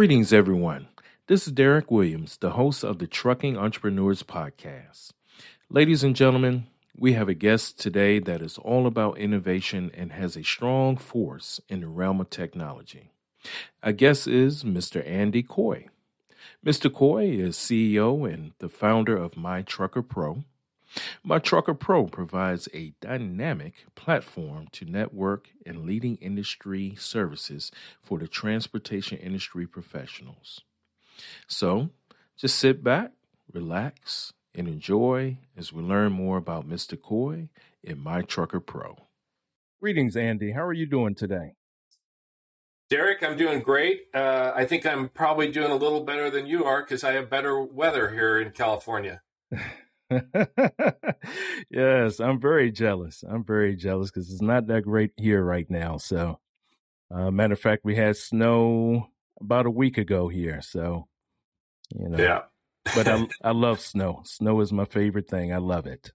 Greetings, everyone. This is Derek Williams, the host of the Trucking Entrepreneurs Podcast. Ladies and gentlemen, we have a guest today that is all about innovation and has a strong force in the realm of technology. Our guest is Mr. Andy Coy. Mr. Coy is CEO and the founder of My Trucker Pro. My Trucker Pro provides a dynamic platform to network and leading industry services for the transportation industry professionals. So just sit back, relax, and enjoy as we learn more about Mr. Coy in My Trucker Pro. Greetings, Andy. How are you doing today? Derek, I'm doing great. Uh, I think I'm probably doing a little better than you are because I have better weather here in California. yes, I'm very jealous. I'm very jealous because it's not that great here right now. So, uh, matter of fact, we had snow about a week ago here. So, you know, yeah. but I, I love snow. Snow is my favorite thing. I love it.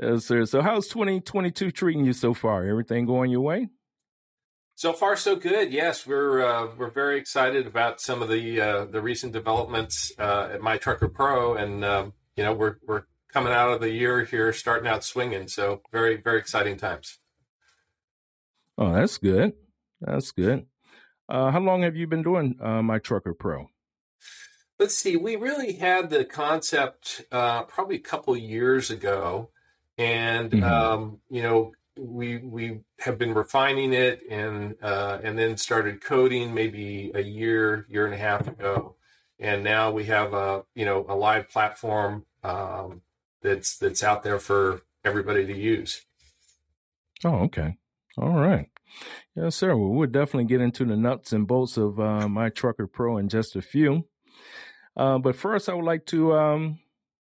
Yes, sir. So, how's 2022 treating you so far? Everything going your way? So far, so good. Yes, we're uh, we're very excited about some of the uh, the recent developments uh, at My Trucker Pro, and um, you know we're we're coming out of the year here, starting out swinging. So very very exciting times. Oh, that's good. That's good. Uh, how long have you been doing uh, My Trucker Pro? Let's see. We really had the concept uh, probably a couple years ago, and mm-hmm. um, you know we we have been refining it and uh, and then started coding maybe a year year and a half ago, and now we have a you know a live platform um, that's that's out there for everybody to use. Oh, okay, all right, yes, sir. Well, we'll definitely get into the nuts and bolts of uh, my Trucker Pro in just a few. Uh, but first, I would like to um,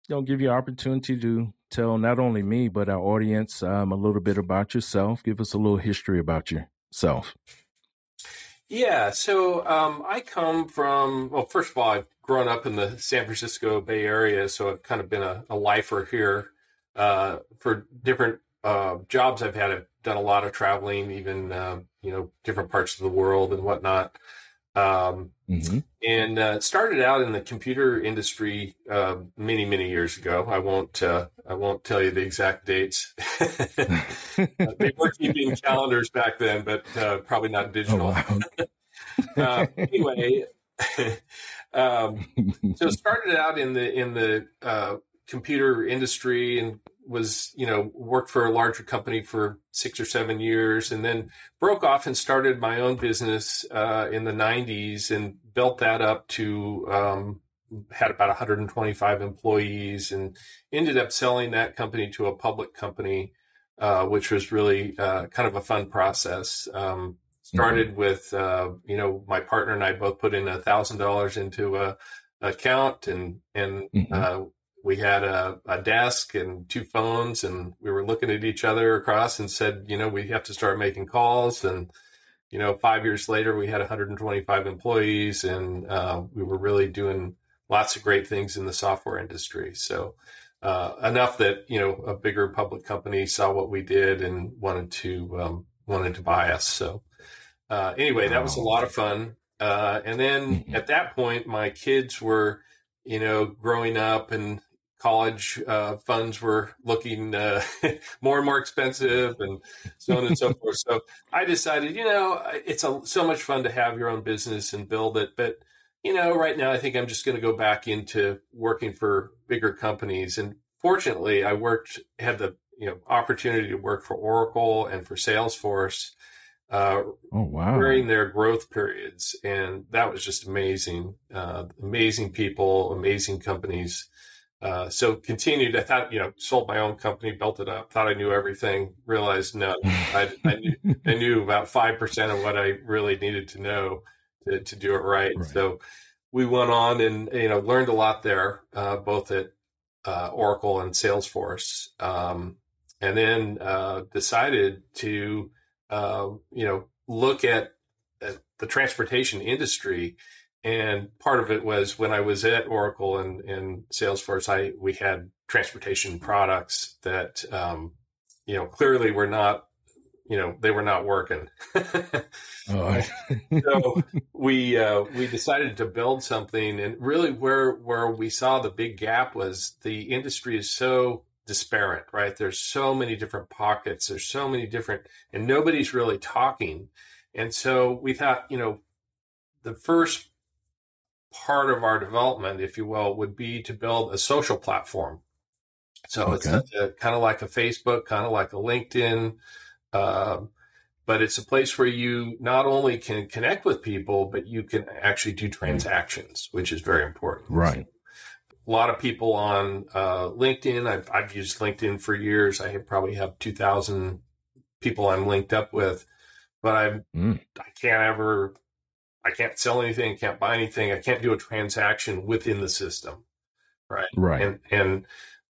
you know give you an opportunity to tell not only me but our audience um, a little bit about yourself. Give us a little history about yourself. Yeah, so um, I come from well, first of all, I've grown up in the San Francisco Bay Area, so I've kind of been a, a lifer here uh, for different uh, jobs I've had. I've done a lot of traveling, even uh, you know different parts of the world and whatnot. Um, mm-hmm. And uh, started out in the computer industry uh, many, many years ago. I won't, uh, I won't tell you the exact dates. they were keeping calendars back then, but uh, probably not oh, digital. Oh, wow. Uh, anyway, um, so started out in the in the uh, computer industry and was you know worked for a larger company for six or seven years and then broke off and started my own business uh, in the 90s and built that up to um, had about 125 employees and ended up selling that company to a public company uh, which was really uh, kind of a fun process um, started mm-hmm. with uh, you know my partner and i both put in a thousand dollars into a account and and mm-hmm uh, we had a, a, desk and two phones and we were looking at each other across and said you know we have to start making calls. And you know five years later we had 125 employees and uh, we were really doing lots of great things in the software industry. So uh, enough that you know a bigger public company saw what we did and wanted to um, wanted to buy us. So uh, anyway that was a lot of fun. Uh, and then mm-hmm. at that point my kids were you know, growing up and college uh, funds were looking uh, more and more expensive and so on and so forth. So I decided, you know, it's a, so much fun to have your own business and build it. But, you know, right now I think I'm just going to go back into working for bigger companies. And fortunately, I worked, had the, you know, opportunity to work for Oracle and for Salesforce. Uh, oh wow! During their growth periods, and that was just amazing. Uh, amazing people, amazing companies. Uh, so continued. I thought, you know, sold my own company, built it up. Thought I knew everything. Realized no, I, I, knew, I knew about five percent of what I really needed to know to, to do it right. right. So we went on and you know learned a lot there, uh, both at uh, Oracle and Salesforce, um, and then uh, decided to uh, you know look at, at the transportation industry and part of it was when I was at Oracle and, and Salesforce, I we had transportation products that um, you know clearly were not you know they were not working. oh. so we uh, we decided to build something, and really where where we saw the big gap was the industry is so disparate, right? There's so many different pockets. There's so many different, and nobody's really talking. And so we thought, you know, the first part of our development, if you will, would be to build a social platform. So okay. it's kind of like a Facebook, kind of like a LinkedIn, um, but it's a place where you not only can connect with people, but you can actually do transactions, which is very important. Right. A lot of people on uh, LinkedIn. I've, I've used LinkedIn for years. I probably have 2,000 people I'm linked up with, but I mm. I can't ever I can't sell anything, I can't buy anything, I can't do a transaction within the system, right? Right. And and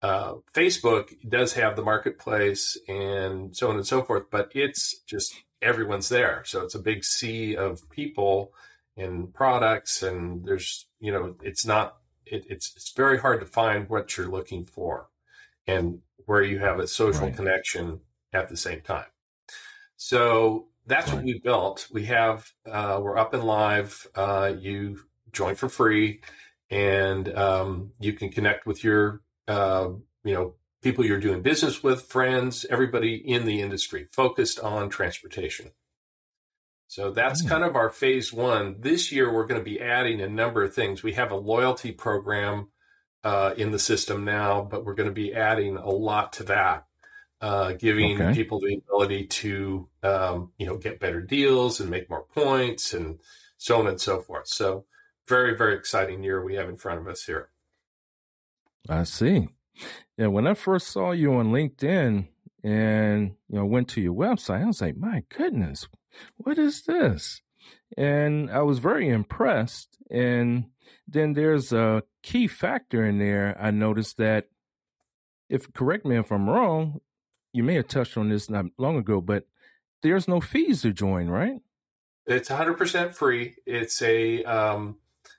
uh, Facebook does have the marketplace and so on and so forth, but it's just everyone's there, so it's a big sea of people and products, and there's you know it's not it, it's it's very hard to find what you're looking for, and where you have a social right. connection at the same time. So that's what we built. We have uh, we're up and live. Uh, you join for free, and um, you can connect with your uh, you know people you're doing business with, friends, everybody in the industry focused on transportation. So that's mm. kind of our phase one. This year, we're going to be adding a number of things. We have a loyalty program uh, in the system now, but we're going to be adding a lot to that uh, giving okay. people the ability to um, you know get better deals and make more points and so on and so forth. So very very exciting year we have in front of us here. I see. Yeah, when I first saw you on LinkedIn and you know went to your website, I was like, my goodness, what is this? And I was very impressed. And then there's a key factor in there. I noticed that if correct me if I'm wrong, you may have touched on this not long ago, but there's no fees to join, right? It's 100% free. It's a um,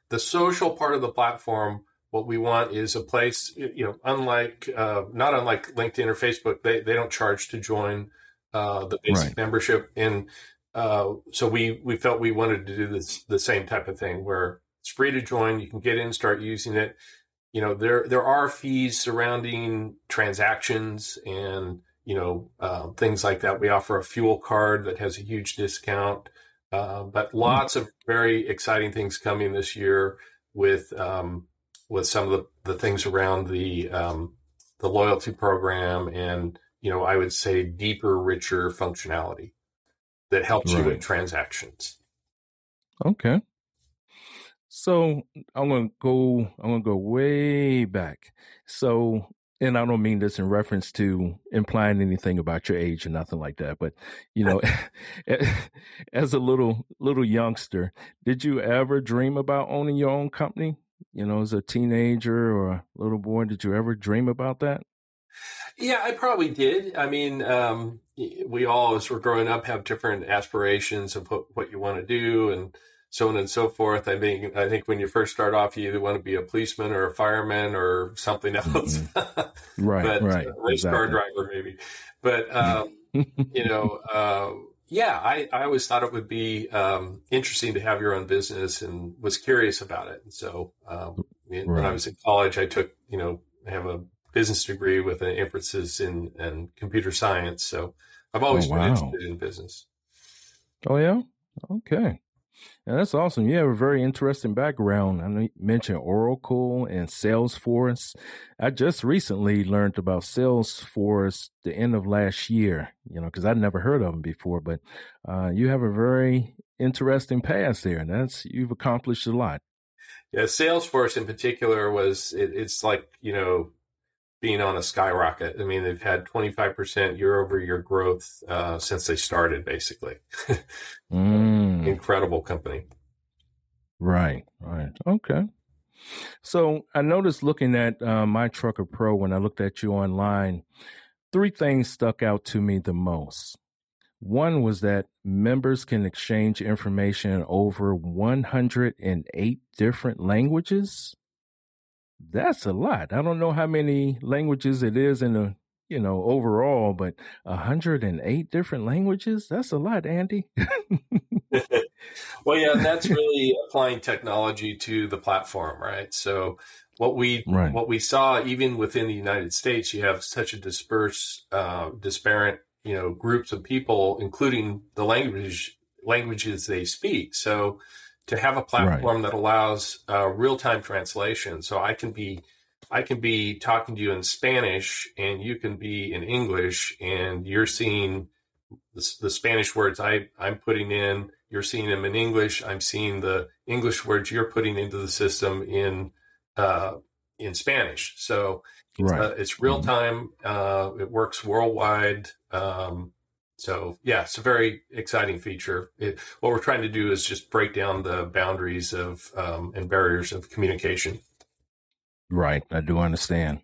the social part of the platform. What we want is a place, you know, unlike uh, not unlike LinkedIn or Facebook, they they don't charge to join uh, the basic right. membership, and uh, so we we felt we wanted to do this the same type of thing where it's free to join. You can get in, start using it. You know, there there are fees surrounding transactions and you know, uh, things like that. We offer a fuel card that has a huge discount, uh, but hmm. lots of very exciting things coming this year with um, with some of the, the things around the um, the loyalty program and you know I would say deeper, richer functionality that helps right. you with transactions. Okay. So I'm gonna go. I'm gonna go way back. So and I don't mean this in reference to implying anything about your age or nothing like that, but you know, as a little little youngster, did you ever dream about owning your own company? You know, as a teenager or a little boy, did you ever dream about that? Yeah, I probably did. I mean, um, we all, as we're growing up, have different aspirations of what, what you want to do, and so on and so forth. I mean, I think when you first start off, you either want to be a policeman or a fireman or something else. Mm-hmm. right, but, right. Uh, race exactly. car driver, maybe. But, um, you know, uh, yeah, I, I always thought it would be um, interesting to have your own business and was curious about it. And so um, right. when I was in college, I took, you know, I have a business degree with an emphasis in, in computer science. So I've always oh, wow. been interested in business. Oh, yeah? Okay. That's awesome. You have a very interesting background. I mentioned Oracle and Salesforce. I just recently learned about Salesforce the end of last year, you know, because I'd never heard of them before. But uh, you have a very interesting past there, and that's you've accomplished a lot. Yeah, Salesforce in particular was it, it's like you know being on a skyrocket. I mean, they've had 25% year over year growth uh, since they started, basically. mm. Incredible company. Right, right. Okay. So I noticed looking at uh, My Trucker Pro when I looked at you online, three things stuck out to me the most. One was that members can exchange information in over 108 different languages. That's a lot. I don't know how many languages it is in the you know, overall, but 108 different languages, that's a lot, Andy. well, yeah, and that's really applying technology to the platform, right? So what we right. what we saw even within the United States, you have such a dispersed, uh, disparate, you know, groups of people, including the language languages they speak. So to have a platform right. that allows uh, real time translation, so I can be I can be talking to you in Spanish and you can be in English, and you're seeing the, the Spanish words I I'm putting in. You're seeing them in English. I'm seeing the English words you're putting into the system in uh, in Spanish. So it's, right. uh, it's real mm-hmm. time. Uh, it works worldwide. Um, so yeah, it's a very exciting feature. It, what we're trying to do is just break down the boundaries of um, and barriers of communication. Right, I do understand.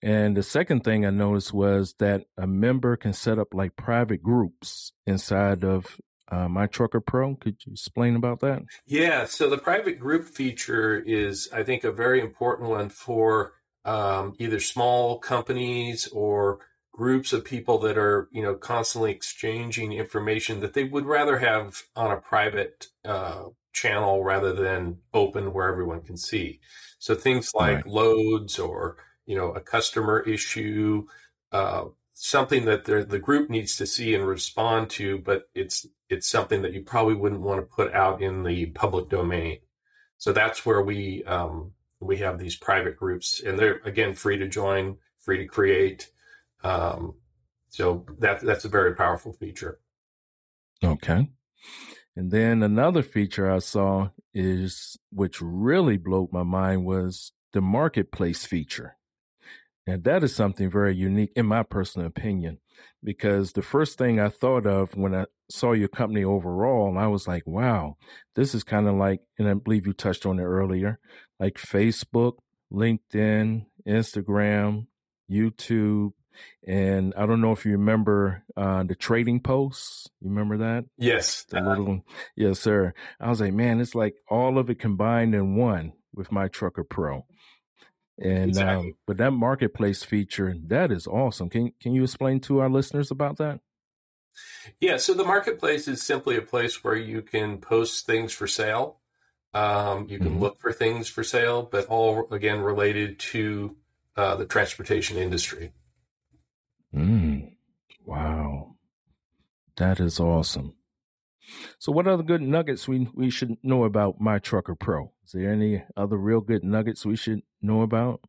And the second thing I noticed was that a member can set up like private groups inside of uh, My Trucker Pro. Could you explain about that? Yeah, so the private group feature is, I think, a very important one for um, either small companies or groups of people that are, you know, constantly exchanging information that they would rather have on a private uh, channel rather than open where everyone can see. So things like right. loads or, you know, a customer issue, uh, something that the group needs to see and respond to, but it's it's something that you probably wouldn't want to put out in the public domain. So that's where we um, we have these private groups, and they're again free to join, free to create. Um, so that that's a very powerful feature. Okay. And then another feature I saw is, which really blew my mind, was the marketplace feature. And that is something very unique, in my personal opinion, because the first thing I thought of when I saw your company overall, I was like, wow, this is kind of like, and I believe you touched on it earlier, like Facebook, LinkedIn, Instagram, YouTube. And I don't know if you remember uh, the trading posts. You remember that? Yes. The little, yes, sir. I was like, man, it's like all of it combined in one with my Trucker Pro. And exactly. um, but that marketplace feature that is awesome. Can can you explain to our listeners about that? Yeah, so the marketplace is simply a place where you can post things for sale. Um, you can mm-hmm. look for things for sale, but all again related to uh, the transportation industry. Mm. Wow, that is awesome. So, what other good nuggets we we should know about My Trucker Pro? Is there any other real good nuggets we should know about?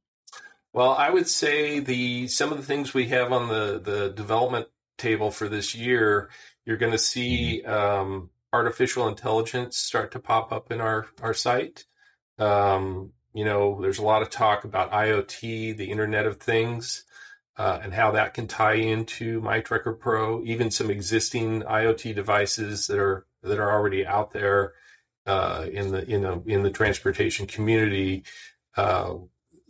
Well, I would say the some of the things we have on the the development table for this year, you're going to see mm-hmm. um, artificial intelligence start to pop up in our our site. Um, you know, there's a lot of talk about IoT, the Internet of Things, uh, and how that can tie into My Trucker Pro. Even some existing IoT devices that are that are already out there uh, in the in the in the transportation community. Uh,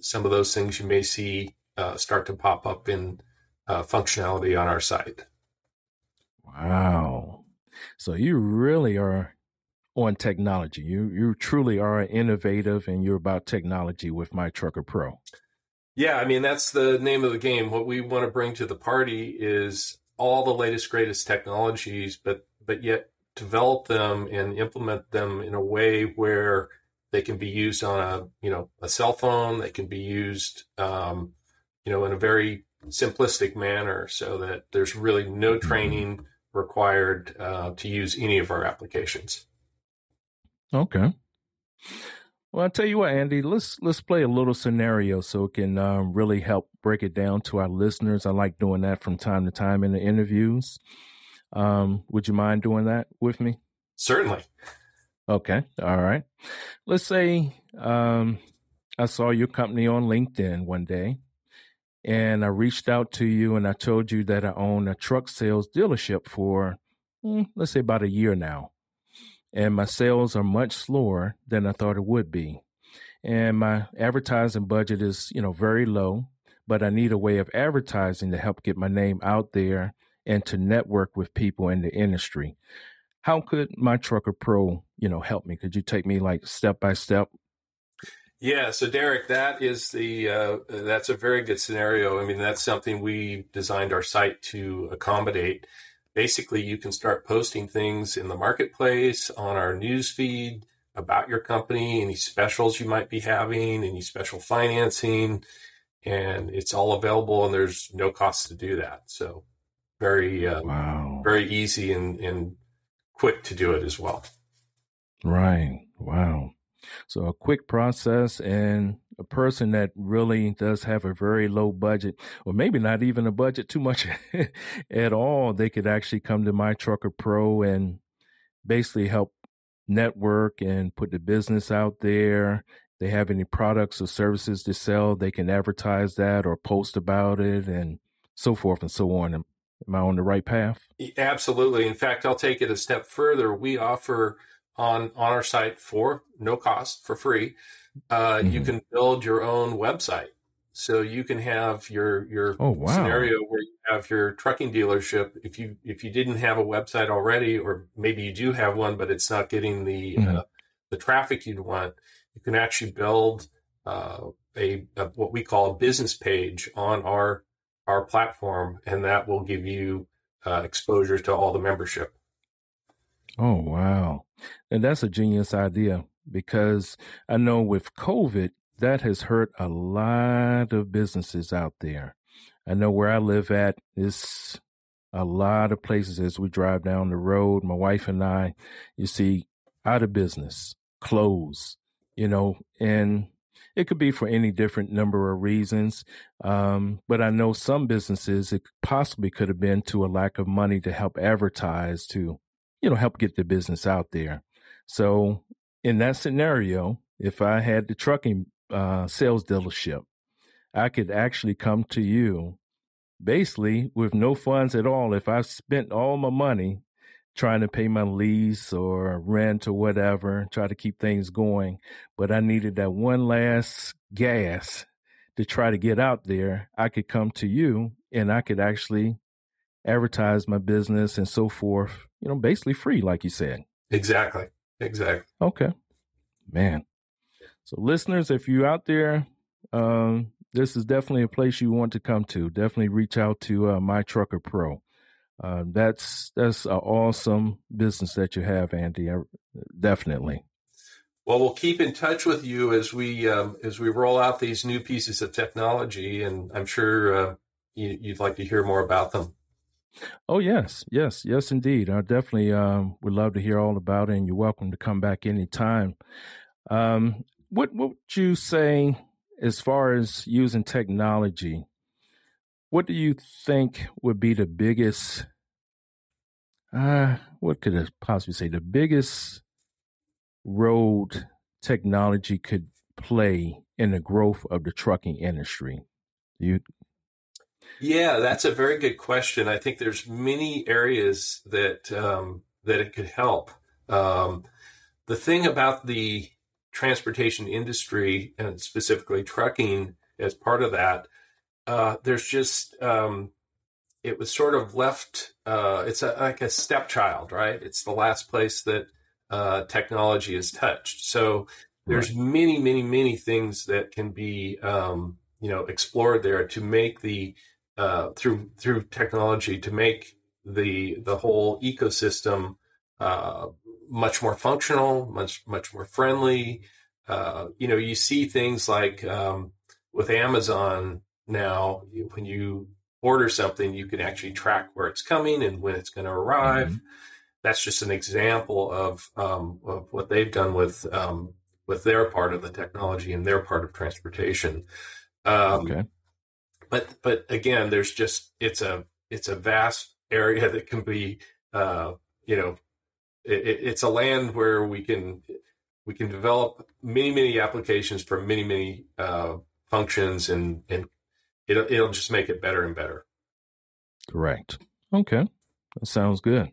some of those things you may see uh, start to pop up in uh, functionality on our site. Wow! So you really are on technology. You you truly are innovative, and you're about technology with My Trucker Pro. Yeah, I mean that's the name of the game. What we want to bring to the party is all the latest greatest technologies, but but yet develop them and implement them in a way where they can be used on a you know a cell phone. They can be used um, you know in a very simplistic manner, so that there's really no mm-hmm. training required uh, to use any of our applications. Okay. Well, I'll tell you what, Andy. Let's let's play a little scenario so it can um, really help break it down to our listeners. I like doing that from time to time in the interviews. Um, would you mind doing that with me? Certainly. Okay. All right. Let's say um, I saw your company on LinkedIn one day and I reached out to you and I told you that I own a truck sales dealership for, hmm, let's say, about a year now. And my sales are much slower than I thought it would be. And my advertising budget is, you know, very low, but I need a way of advertising to help get my name out there and to network with people in the industry. How could my Trucker Pro, you know, help me? Could you take me like step by step? Yeah, so Derek, that is the uh, that's a very good scenario. I mean, that's something we designed our site to accommodate. Basically, you can start posting things in the marketplace on our news feed about your company, any specials you might be having, any special financing, and it's all available and there's no cost to do that. So very um, wow. very easy and, and quick to do it as well. Right. Wow. So a quick process and a person that really does have a very low budget, or maybe not even a budget too much at all, they could actually come to My Trucker Pro and basically help network and put the business out there they have any products or services to sell, they can advertise that or post about it and so forth and so on. Am, I on the right path? Absolutely. In fact, I'll take it a step further. We offer on on our site for no cost, for free. Uh, mm-hmm. You can build your own website. So you can have your your oh, wow. scenario where you have your trucking dealership. If you if you didn't have a website already, or maybe you do have one, but it's not getting the mm-hmm. uh, the traffic you'd want, you can actually build uh, a, a, what we call a business page on our our platform, and that will give you uh, exposure to all the membership. Oh wow, and that's a genius idea because I know with COVID that has hurt a lot of businesses out there. I know where I live at is a lot of places as we drive down the road. My wife and I, you see, out of business, closed, you know, and it could be for any different number of reasons. Um, but I know some businesses, it possibly could have been to a lack of money to help advertise, to, you know, help get the business out there. So in that scenario, if I had the trucking uh, sales dealership, I could actually come to you basically with no funds at all. If I spent all my money trying to pay my lease or rent or whatever, try to keep things going. But I needed that one last gas to try to get out there. I could come to you and I could actually advertise my business and so forth, you know, basically free, like you said. Exactly. Exactly. Okay. Man. So listeners, if you're out there, um, this is definitely a place you want to come to. Definitely reach out to uh, My Trucker Pro uh, that's that's an awesome business that you have, Andy. definitely. Well, we'll keep in touch with you as we um, as we roll out these new pieces of technology, and I'm sure uh, you, would like to hear more about them. Oh yes, yes, yes, indeed. I definitely um, would love to hear all about it, and you're welcome to come back anytime. Um, what, what would you say as far as using technology? What do you think would be the biggest? Uh, what could I possibly say? The biggest road technology could play in the growth of the trucking industry. You yeah, that's a very good question. I think there's many areas that um, that it could help. Um, the thing about the transportation industry and specifically trucking as part of that uh, there's just um, it was sort of left. Uh, it's a, like a stepchild, right? It's the last place that uh, technology is touched. So there's right. many, many, many things that can be um, you know explored there to make the uh, through through technology to make the the whole ecosystem uh, much more functional, much much more friendly. Uh, you know, you see things like um, with Amazon now, when you order something, you can actually track where it's coming and when it's going to arrive. Mm-hmm. That's just an example of, um, of what they've done with um, with their part of the technology and their part of transportation. Um, okay. But but again, there's just it's a it's a vast area that can be uh, you know it, it's a land where we can we can develop many many applications for many many uh, functions and and it'll it'll just make it better and better. Correct. Okay, that sounds good.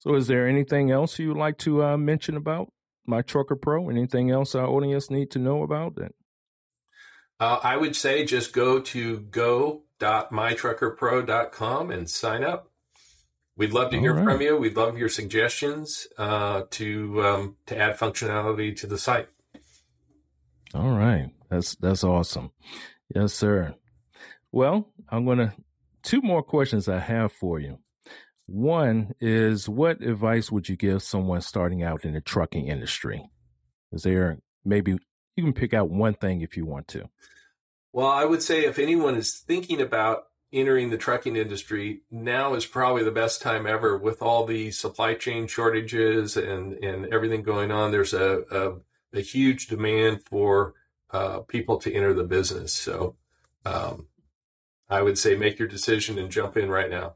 So, is there anything else you would like to uh, mention about my Trucker Pro? Anything else our audience need to know about that? Uh, I would say just go to go.mytruckerpro.com and sign up. We'd love to hear right. from you. We'd love your suggestions uh, to um, to add functionality to the site. All right. That's that's awesome. Yes, sir. Well, I'm gonna two more questions I have for you. One is what advice would you give someone starting out in the trucking industry? Is there maybe you can pick out one thing if you want to? Well, I would say if anyone is thinking about entering the trucking industry, now is probably the best time ever with all the supply chain shortages and, and everything going on. There's a, a, a huge demand for uh, people to enter the business. So um, I would say make your decision and jump in right now.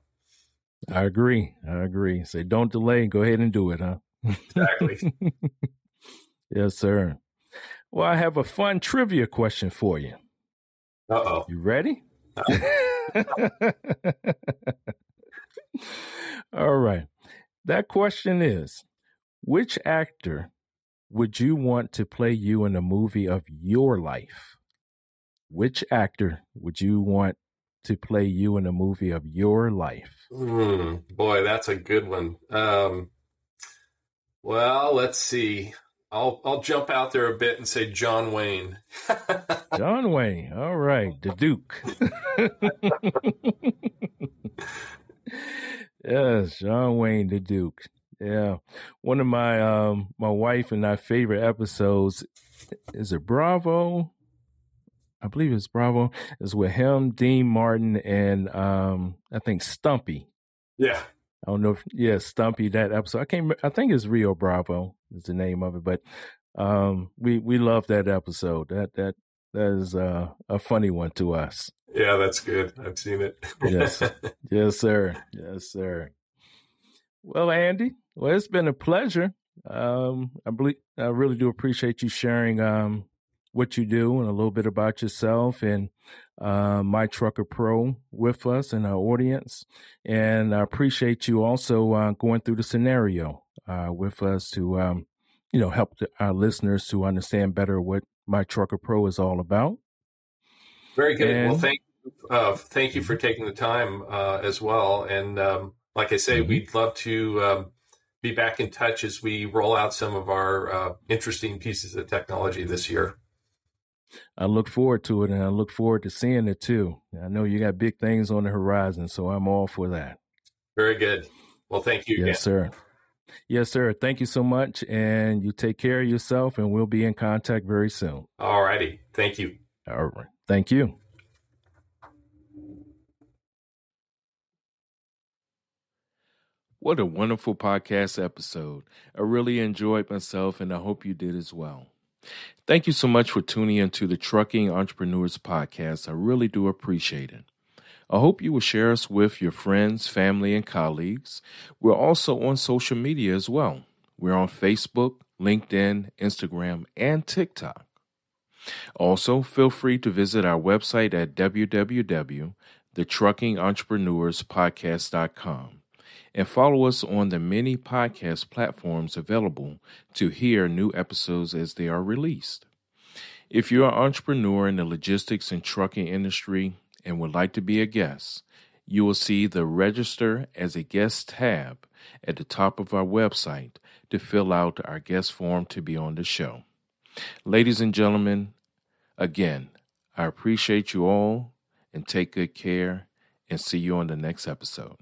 I agree. I agree. Say don't delay. Go ahead and do it, huh? Exactly. yes, sir. Well, I have a fun trivia question for you. Uh oh. You ready? All right. That question is Which actor would you want to play you in a movie of your life? Which actor would you want to play you in a movie of your life? Mm, boy, that's a good one. Um, well, let's see. I'll I'll jump out there a bit and say John Wayne. John Wayne. All right, the Duke. yes, John Wayne, the Duke. Yeah, one of my um my wife and I favorite episodes is it Bravo? I believe it's Bravo. Is with him, Dean Martin, and um I think Stumpy. Yeah. I don't know if yeah, Stumpy that episode. I can't. I think it's Rio Bravo is the name of it, but um, we we love that episode. That that that is uh, a funny one to us. Yeah, that's good. I've seen it. yes, yes, sir. Yes, sir. Well, Andy, well, it's been a pleasure. Um, I believe I really do appreciate you sharing um what you do and a little bit about yourself and uh, My Trucker Pro with us and our audience. And I appreciate you also uh, going through the scenario uh, with us to, um, you know, help the, our listeners to understand better what My Trucker Pro is all about. Very good. And, well, thank uh, thank you for taking the time uh, as well. And um, like I say, mm-hmm. we'd love to um, be back in touch as we roll out some of our uh, interesting pieces of technology this year. I look forward to it and I look forward to seeing it too. I know you got big things on the horizon, so I'm all for that. Very good. Well, thank you. Yes, again. sir. Yes, sir. Thank you so much. And you take care of yourself, and we'll be in contact very soon. All righty. Thank you. All right. Thank you. What a wonderful podcast episode. I really enjoyed myself, and I hope you did as well. Thank you so much for tuning into the Trucking Entrepreneurs Podcast. I really do appreciate it. I hope you will share us with your friends, family, and colleagues. We're also on social media as well. We're on Facebook, LinkedIn, Instagram, and TikTok. Also, feel free to visit our website at www.thetruckingentrepreneurs.podcast.com and follow us on the many podcast platforms available to hear new episodes as they are released. If you're an entrepreneur in the logistics and trucking industry and would like to be a guest, you will see the Register as a Guest tab at the top of our website to fill out our guest form to be on the show. Ladies and gentlemen, again, I appreciate you all and take good care and see you on the next episode.